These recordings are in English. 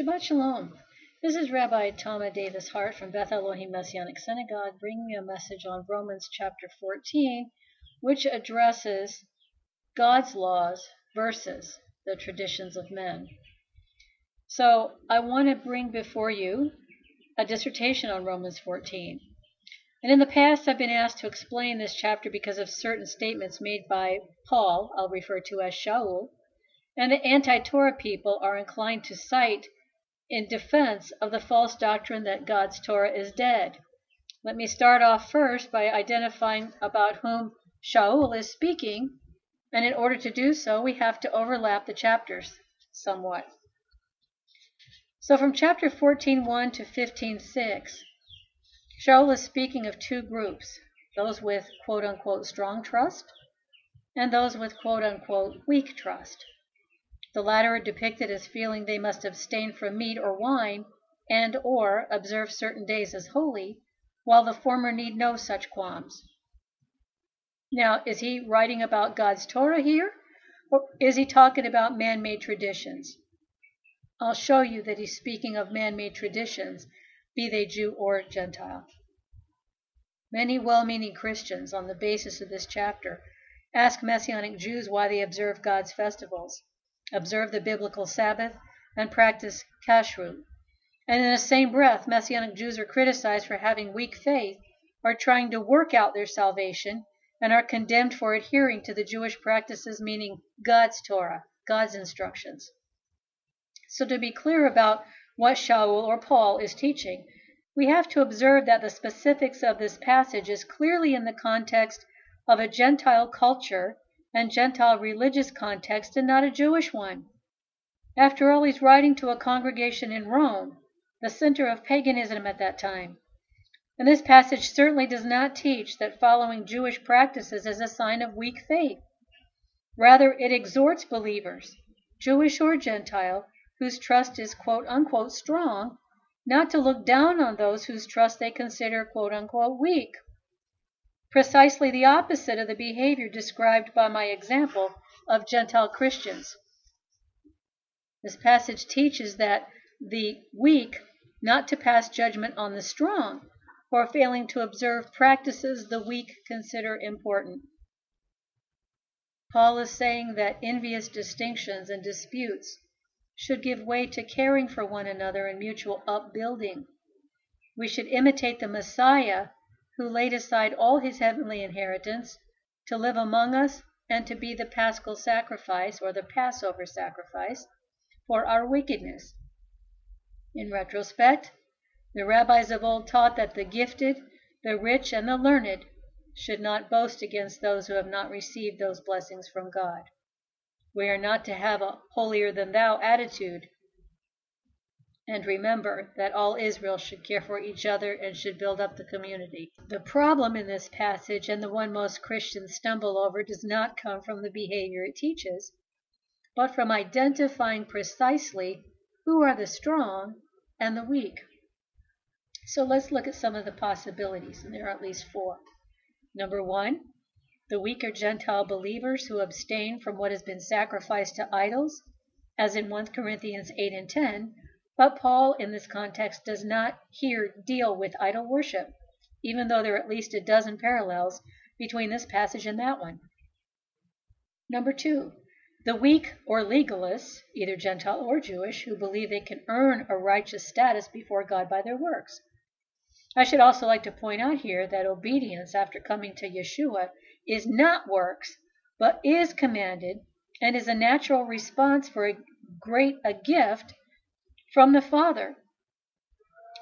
Shabbat Shalom. This is Rabbi Tama Davis Hart from Beth Elohim Messianic Synagogue bringing a message on Romans chapter 14, which addresses God's laws versus the traditions of men. So I want to bring before you a dissertation on Romans 14. And in the past, I've been asked to explain this chapter because of certain statements made by Paul, I'll refer to as Shaul, and the anti Torah people are inclined to cite in defense of the false doctrine that God's Torah is dead. Let me start off first by identifying about whom Shaul is speaking, and in order to do so, we have to overlap the chapters somewhat. So from chapter 14.1 to 15.6, Shaul is speaking of two groups, those with quote unquote strong trust and those with quote unquote weak trust. The latter are depicted as feeling they must abstain from meat or wine and or observe certain days as holy, while the former need no such qualms. Now, is he writing about God's Torah here, or is he talking about man-made traditions? I'll show you that he's speaking of man-made traditions, be they Jew or Gentile. Many well-meaning Christians, on the basis of this chapter, ask Messianic Jews why they observe God's festivals, observe the biblical Sabbath, and practice kashrut. And in the same breath, Messianic Jews are criticized for having weak faith or trying to work out their salvation and are condemned for adhering to the Jewish practices, meaning God's Torah, God's instructions. So to be clear about what Shaul or Paul is teaching, we have to observe that the specifics of this passage is clearly in the context of a Gentile culture and Gentile religious context and not a Jewish one. After all, he's writing to a congregation in Rome, the center of paganism at that time. And this passage certainly does not teach that following Jewish practices is a sign of weak faith. Rather, it exhorts believers, Jewish or Gentile, whose trust is quote unquote strong, not to look down on those whose trust they consider quote unquote weak. Precisely the opposite of the behavior described by my example of Gentile Christians. This passage teaches that the weak not to pass judgment on the strong for failing to observe practices the weak consider important. Paul is saying that envious distinctions and disputes should give way to caring for one another and mutual upbuilding. We should imitate the Messiah who laid aside all his heavenly inheritance to live among us and to be the paschal sacrifice or the Passover sacrifice for our wickedness. In retrospect, the rabbis of old taught that the gifted, the rich, and the learned should not boast against those who have not received those blessings from God. We are not to have a holier than thou attitude. And remember that all Israel should care for each other and should build up the community. The problem in this passage, and the one most Christians stumble over, does not come from the behavior it teaches, but from identifying precisely who are the strong and the weak. So let's look at some of the possibilities, and there are at least four. Number one, the weaker Gentile believers who abstain from what has been sacrificed to idols, as in 1 Corinthians 8 and 10, but Paul in this context does not here deal with idol worship, even though there are at least a dozen parallels between this passage and that one. Number two, the weak or legalists, either Gentile or Jewish, who believe they can earn a righteous status before God by their works. I should also like to point out here that obedience after coming to Yeshua is not works, but is commanded and is a natural response for a great a gift from the Father.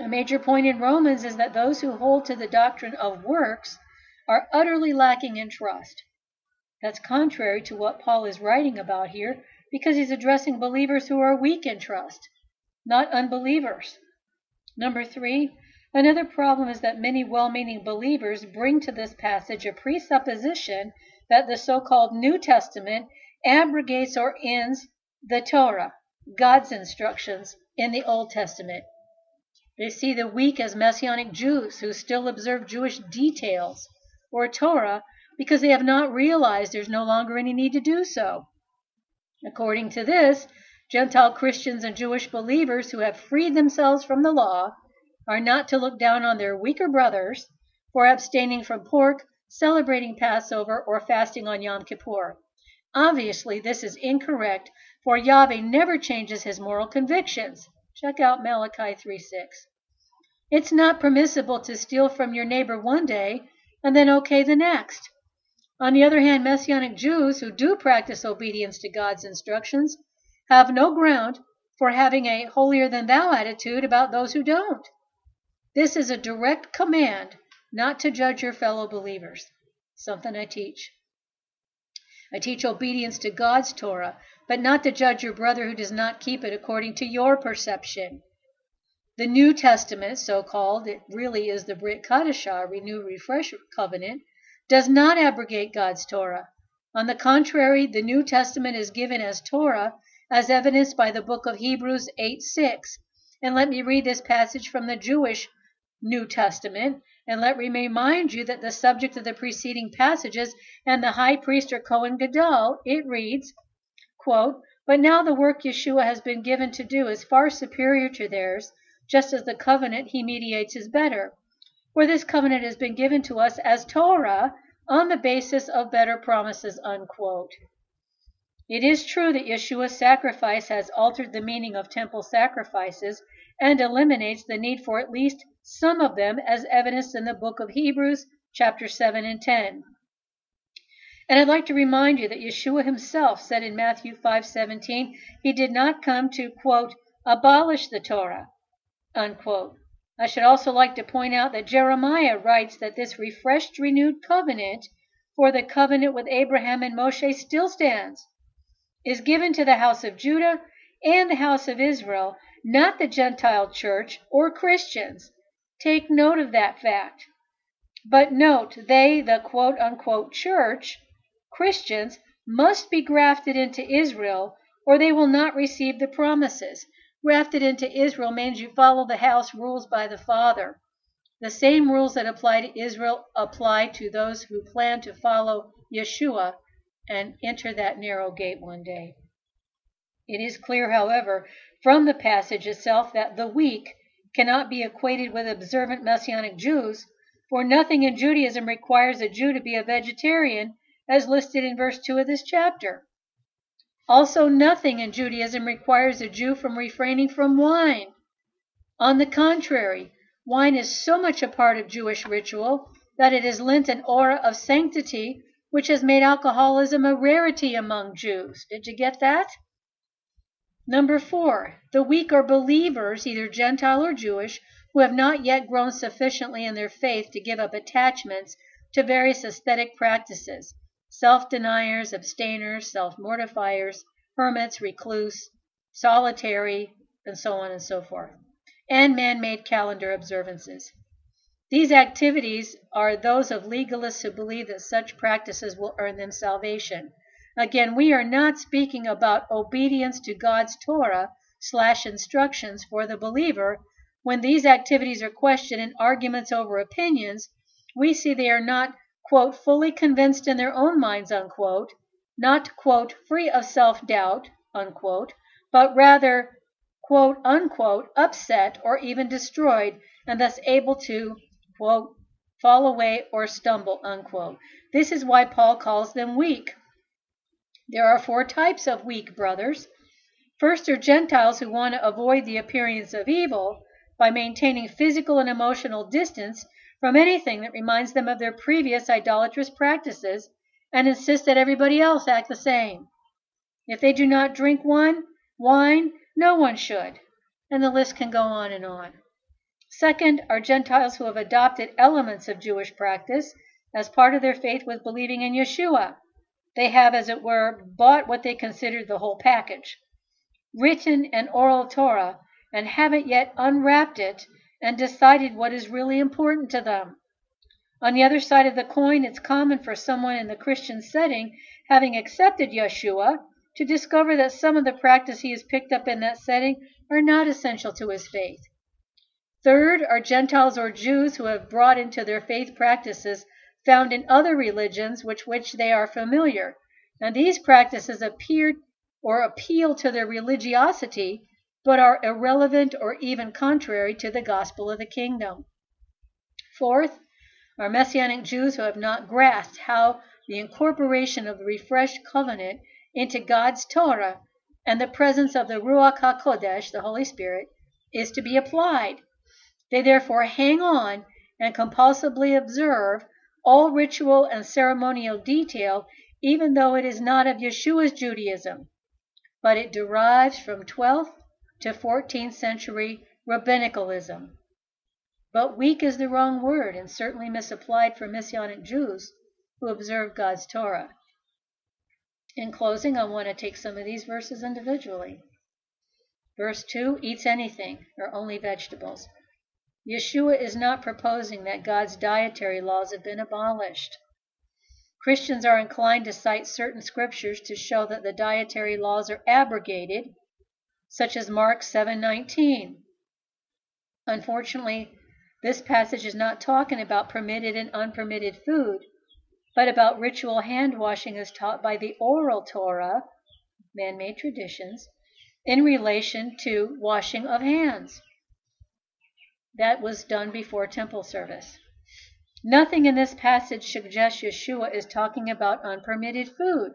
A major point in Romans is that those who hold to the doctrine of works are utterly lacking in trust. That's contrary to what Paul is writing about here because he's addressing believers who are weak in trust, not unbelievers. Number three, Another problem is that many well meaning believers bring to this passage a presupposition that the so called New Testament abrogates or ends the Torah, God's instructions, in the Old Testament. They see the weak as Messianic Jews who still observe Jewish details or Torah because they have not realized there's no longer any need to do so. According to this, Gentile Christians and Jewish believers who have freed themselves from the law are not to look down on their weaker brothers for abstaining from pork, celebrating Passover, or fasting on Yom Kippur. Obviously, this is incorrect, for Yahweh never changes his moral convictions. Check out Malachi 3:6. It's not permissible to steal from your neighbor one day and then okay the next. On the other hand, Messianic Jews who do practice obedience to God's instructions have no ground for having a holier than thou attitude about those who don't. This is a direct command not to judge your fellow believers, something I teach. I teach obedience to God's Torah, but not to judge your brother who does not keep it according to your perception. The New Testament, so called, it really is the Brit Chadashah, Renew Refresh Covenant, does not abrogate God's Torah. On the contrary, the New Testament is given as Torah, as evidenced by the book of Hebrews 8 6. And let me read this passage from the Jewish New Testament, and let me remind you that the subject of the preceding passages and the high priest or Cohen Gadol, it reads, quote, But now the work Yeshua has been given to do is far superior to theirs, just as the covenant he mediates is better. For this covenant has been given to us as Torah on the basis of better promises, unquote. It is true that Yeshua's sacrifice has altered the meaning of temple sacrifices and eliminates the need for at least some of them as evidenced in the book of Hebrews, chapter 7 and 10. And I'd like to remind you that Yeshua himself said in Matthew 5:17, he did not come to quote abolish the Torah, unquote. I should also like to point out that Jeremiah writes that this refreshed renewed covenant for the covenant with Abraham and Moshe still stands, is given to the house of Judah and the house of Israel, not the Gentile church or Christians. Take note of that fact. But note, they, the quote unquote church, Christians, must be grafted into Israel or they will not receive the promises. Grafted into Israel means you follow the house rules by the father. The same rules that apply to Israel apply to those who plan to follow Yeshua and enter that narrow gate one day. It is clear, however, from the passage itself that the weak cannot be equated with observant Messianic Jews, for nothing in Judaism requires a Jew to be a vegetarian, as listed in verse 2 of this chapter. Also, nothing in Judaism requires a Jew from refraining from wine. On the contrary, wine is so much a part of Jewish ritual that it has lent an aura of sanctity which has made alcoholism a rarity among Jews. Did you get that? Number four, the weak are believers, either Gentile or Jewish, who have not yet grown sufficiently in their faith to give up attachments to various aesthetic practices self deniers, abstainers, self mortifiers, hermits, recluse, solitary, and so on and so forth, and man made calendar observances. These activities are those of legalists who believe that such practices will earn them salvation. Again, we are not speaking about obedience to God's Torah slash instructions for the believer. When these activities are questioned in arguments over opinions, we see they are not, quote, fully convinced in their own minds, unquote, not, quote, free of self doubt, unquote, but rather, quote, unquote, upset or even destroyed, and thus able to, quote, fall away or stumble, unquote. This is why Paul calls them weak. There are four types of weak brothers. First are Gentiles who want to avoid the appearance of evil by maintaining physical and emotional distance from anything that reminds them of their previous idolatrous practices and insist that everybody else act the same. If they do not drink one wine, no one should. And the list can go on and on. Second are Gentiles who have adopted elements of Jewish practice as part of their faith with believing in Yeshua. They have, as it were, bought what they considered the whole package written and oral Torah, and haven't yet unwrapped it and decided what is really important to them. On the other side of the coin, it's common for someone in the Christian setting, having accepted Yeshua, to discover that some of the practice he has picked up in that setting are not essential to his faith. Third are Gentiles or Jews who have brought into their faith practices found in other religions with which they are familiar, and these practices appear or appeal to their religiosity, but are irrelevant or even contrary to the gospel of the kingdom. Fourth, are Messianic Jews who have not grasped how the incorporation of the refreshed covenant into God's Torah and the presence of the Ruach HaKodesh, the Holy Spirit, is to be applied. They therefore hang on and compulsively observe all ritual and ceremonial detail, even though it is not of Yeshua's Judaism, but it derives from 12th to 14th century rabbinicalism. But weak is the wrong word and certainly misapplied for Messianic Jews who observe God's Torah. In closing, I want to take some of these verses individually. Verse 2 eats anything or only vegetables. Yeshua is not proposing that God's dietary laws have been abolished. Christians are inclined to cite certain scriptures to show that the dietary laws are abrogated, such as Mark 7:19. Unfortunately, this passage is not talking about permitted and unpermitted food, but about ritual hand washing as taught by the oral Torah, man-made traditions, in relation to washing of hands. That was done before temple service. Nothing in this passage suggests Yeshua is talking about unpermitted food.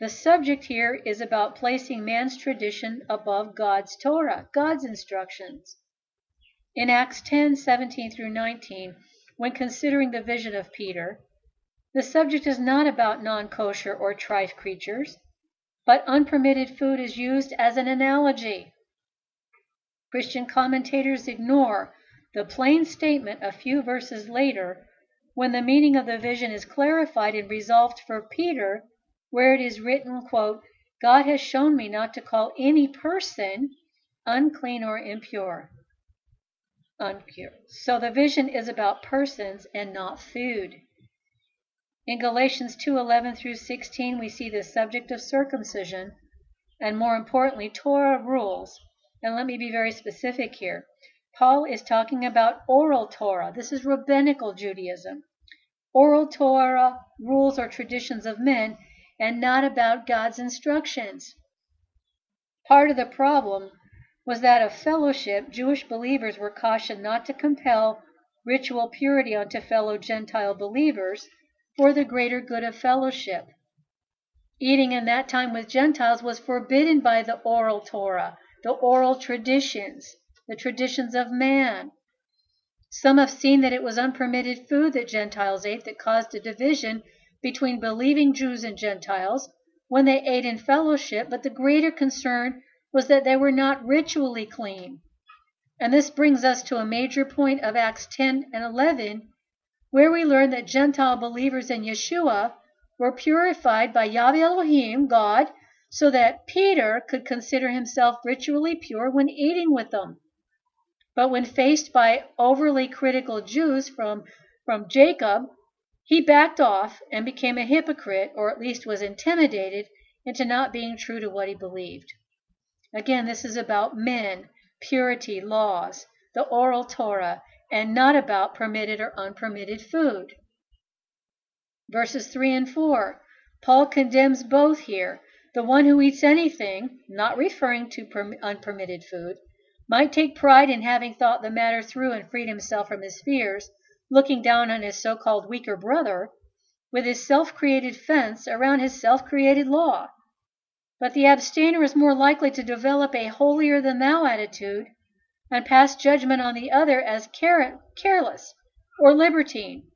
The subject here is about placing man's tradition above God's Torah, God's instructions. In Acts 10 17 through 19, when considering the vision of Peter, the subject is not about non kosher or trite creatures, but unpermitted food is used as an analogy. Christian commentators ignore the plain statement a few verses later when the meaning of the vision is clarified and resolved for Peter, where it is written, quote, God has shown me not to call any person unclean or impure. Unpure. So the vision is about persons and not food. In Galatians 2:11 through 16, we see the subject of circumcision, and more importantly, Torah rules and let me be very specific here. Paul is talking about oral Torah. This is rabbinical Judaism. Oral Torah rules or traditions of men and not about God's instructions. Part of the problem was that of fellowship, Jewish believers were cautioned not to compel ritual purity onto fellow Gentile believers for the greater good of fellowship. Eating in that time with Gentiles was forbidden by the oral Torah, the oral traditions, the traditions of man. Some have seen that it was unpermitted food that Gentiles ate that caused a division between believing Jews and Gentiles when they ate in fellowship, but the greater concern was that they were not ritually clean. And this brings us to a major point of Acts 10 and 11, where we learn that Gentile believers in Yeshua were purified by Yahweh Elohim, God, so that Peter could consider himself ritually pure when eating with them. But when faced by overly critical Jews from, from Jacob, he backed off and became a hypocrite, or at least was intimidated into not being true to what he believed. Again, this is about men, purity, laws, the oral Torah, and not about permitted or unpermitted food. Verses 3 and 4 Paul condemns both here the one who eats anything, not referring to unpermitted food, might take pride in having thought the matter through and freed himself from his fears, looking down on his so called weaker brother, with his self created fence around his self created law. But the abstainer is more likely to develop a holier than thou attitude and pass judgment on the other as care- careless or libertine.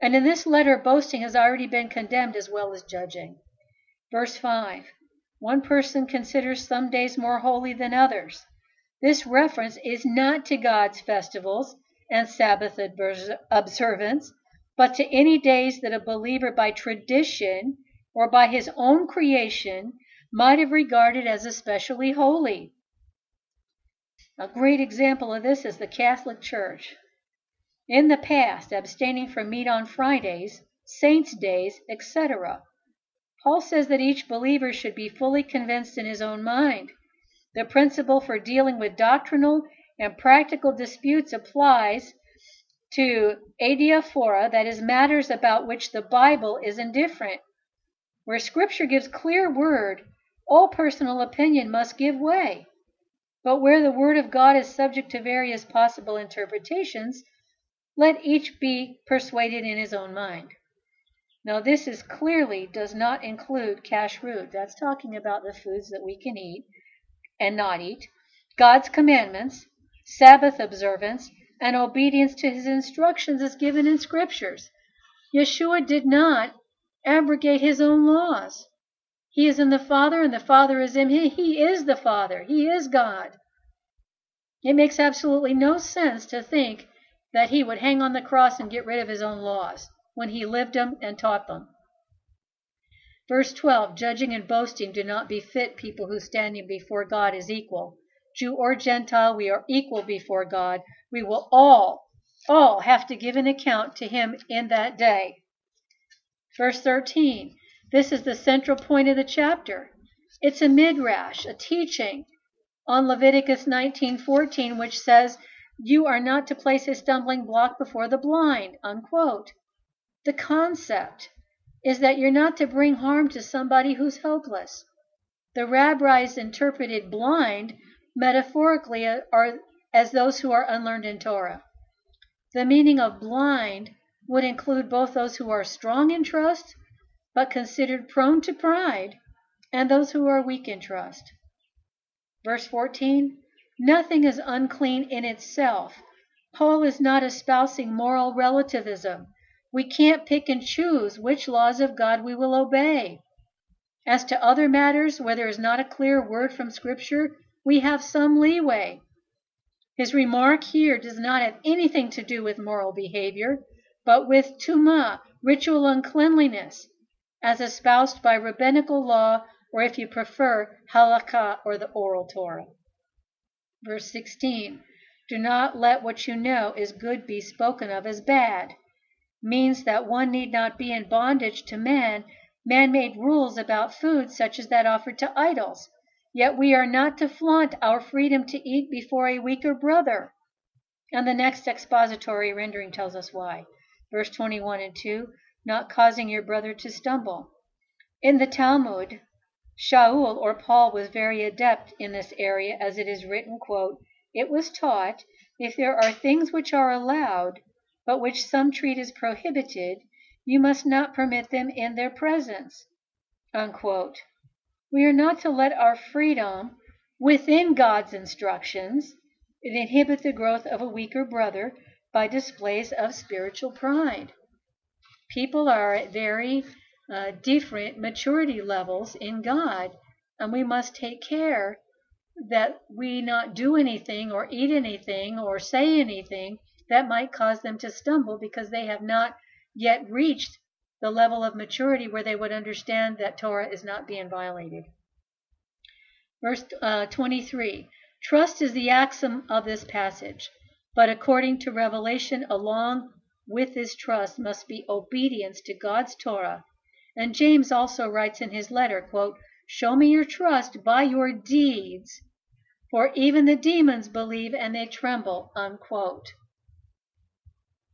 And in this letter, boasting has already been condemned as well as judging. Verse 5 One person considers some days more holy than others. This reference is not to God's festivals and Sabbath observance, but to any days that a believer by tradition or by his own creation might have regarded as especially holy. A great example of this is the Catholic Church. In the past, abstaining from meat on Fridays, saints' days, etc., Paul says that each believer should be fully convinced in his own mind. The principle for dealing with doctrinal and practical disputes applies to adiaphora, that is, matters about which the Bible is indifferent. Where Scripture gives clear word, all personal opinion must give way. But where the Word of God is subject to various possible interpretations, let each be persuaded in his own mind. Now, this is clearly does not include kashrut. That's talking about the foods that we can eat and not eat, God's commandments, Sabbath observance, and obedience to his instructions as given in scriptures. Yeshua did not abrogate his own laws. He is in the Father, and the Father is in him. He is the Father. He is God. It makes absolutely no sense to think that he would hang on the cross and get rid of his own laws when he lived them and taught them. Verse 12 Judging and boasting do not befit people who standing before God is equal. Jew or Gentile, we are equal before God. We will all, all have to give an account to him in that day. Verse 13 This is the central point of the chapter. It's a midrash, a teaching on Leviticus 19:14 which says, "You are not to place a stumbling block before the blind." Unquote. The concept is that you're not to bring harm to somebody who's helpless. The rabbis interpreted blind metaphorically are as those who are unlearned in Torah. The meaning of blind would include both those who are strong in trust but considered prone to pride and those who are weak in trust. Verse 14 Nothing is unclean in itself. Paul is not espousing moral relativism. We can't pick and choose which laws of God we will obey. As to other matters where there is not a clear word from Scripture, we have some leeway. His remark here does not have anything to do with moral behavior, but with tuma, ritual uncleanliness, as espoused by rabbinical law, or if you prefer, halakha or the oral Torah. Verse 16 Do not let what you know is good be spoken of as bad means that one need not be in bondage to man, man made rules about food such as that offered to idols. Yet we are not to flaunt our freedom to eat before a weaker brother. And the next expository rendering tells us why. Verse 21 and 2 not causing your brother to stumble. In the Talmud, Shaul or Paul was very adept in this area, as it is written, quote, It was taught, if there are things which are allowed, but which some treat as prohibited, you must not permit them in their presence. Unquote. We are not to let our freedom within God's instructions inhibit the growth of a weaker brother by displays of spiritual pride. People are at very uh, different maturity levels in God, and we must take care that we not do anything or eat anything or say anything that might cause them to stumble because they have not yet reached the level of maturity where they would understand that Torah is not being violated. Verse uh, 23 Trust is the axiom of this passage, but according to Revelation, along with this trust must be obedience to God's Torah. And James also writes in his letter, quote, Show me your trust by your deeds, for even the demons believe and they tremble. Unquote.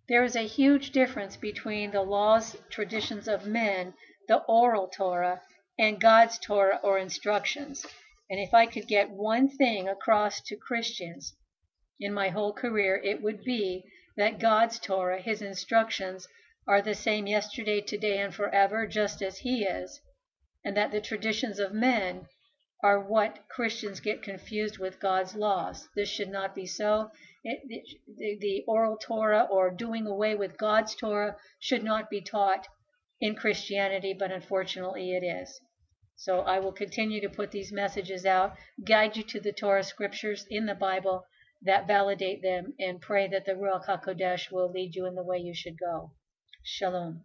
There is a huge difference between the laws, traditions of men, the oral Torah, and God's Torah or instructions. And if I could get one thing across to Christians in my whole career, it would be that God's Torah, his instructions, are the same yesterday, today, and forever, just as he is, and that the traditions of men are what Christians get confused with God's laws. This should not be so. It, the, the oral Torah or doing away with God's Torah should not be taught in Christianity, but unfortunately it is. So I will continue to put these messages out, guide you to the Torah scriptures in the Bible that validate them, and pray that the Ruach HaKodesh will lead you in the way you should go. Shalom.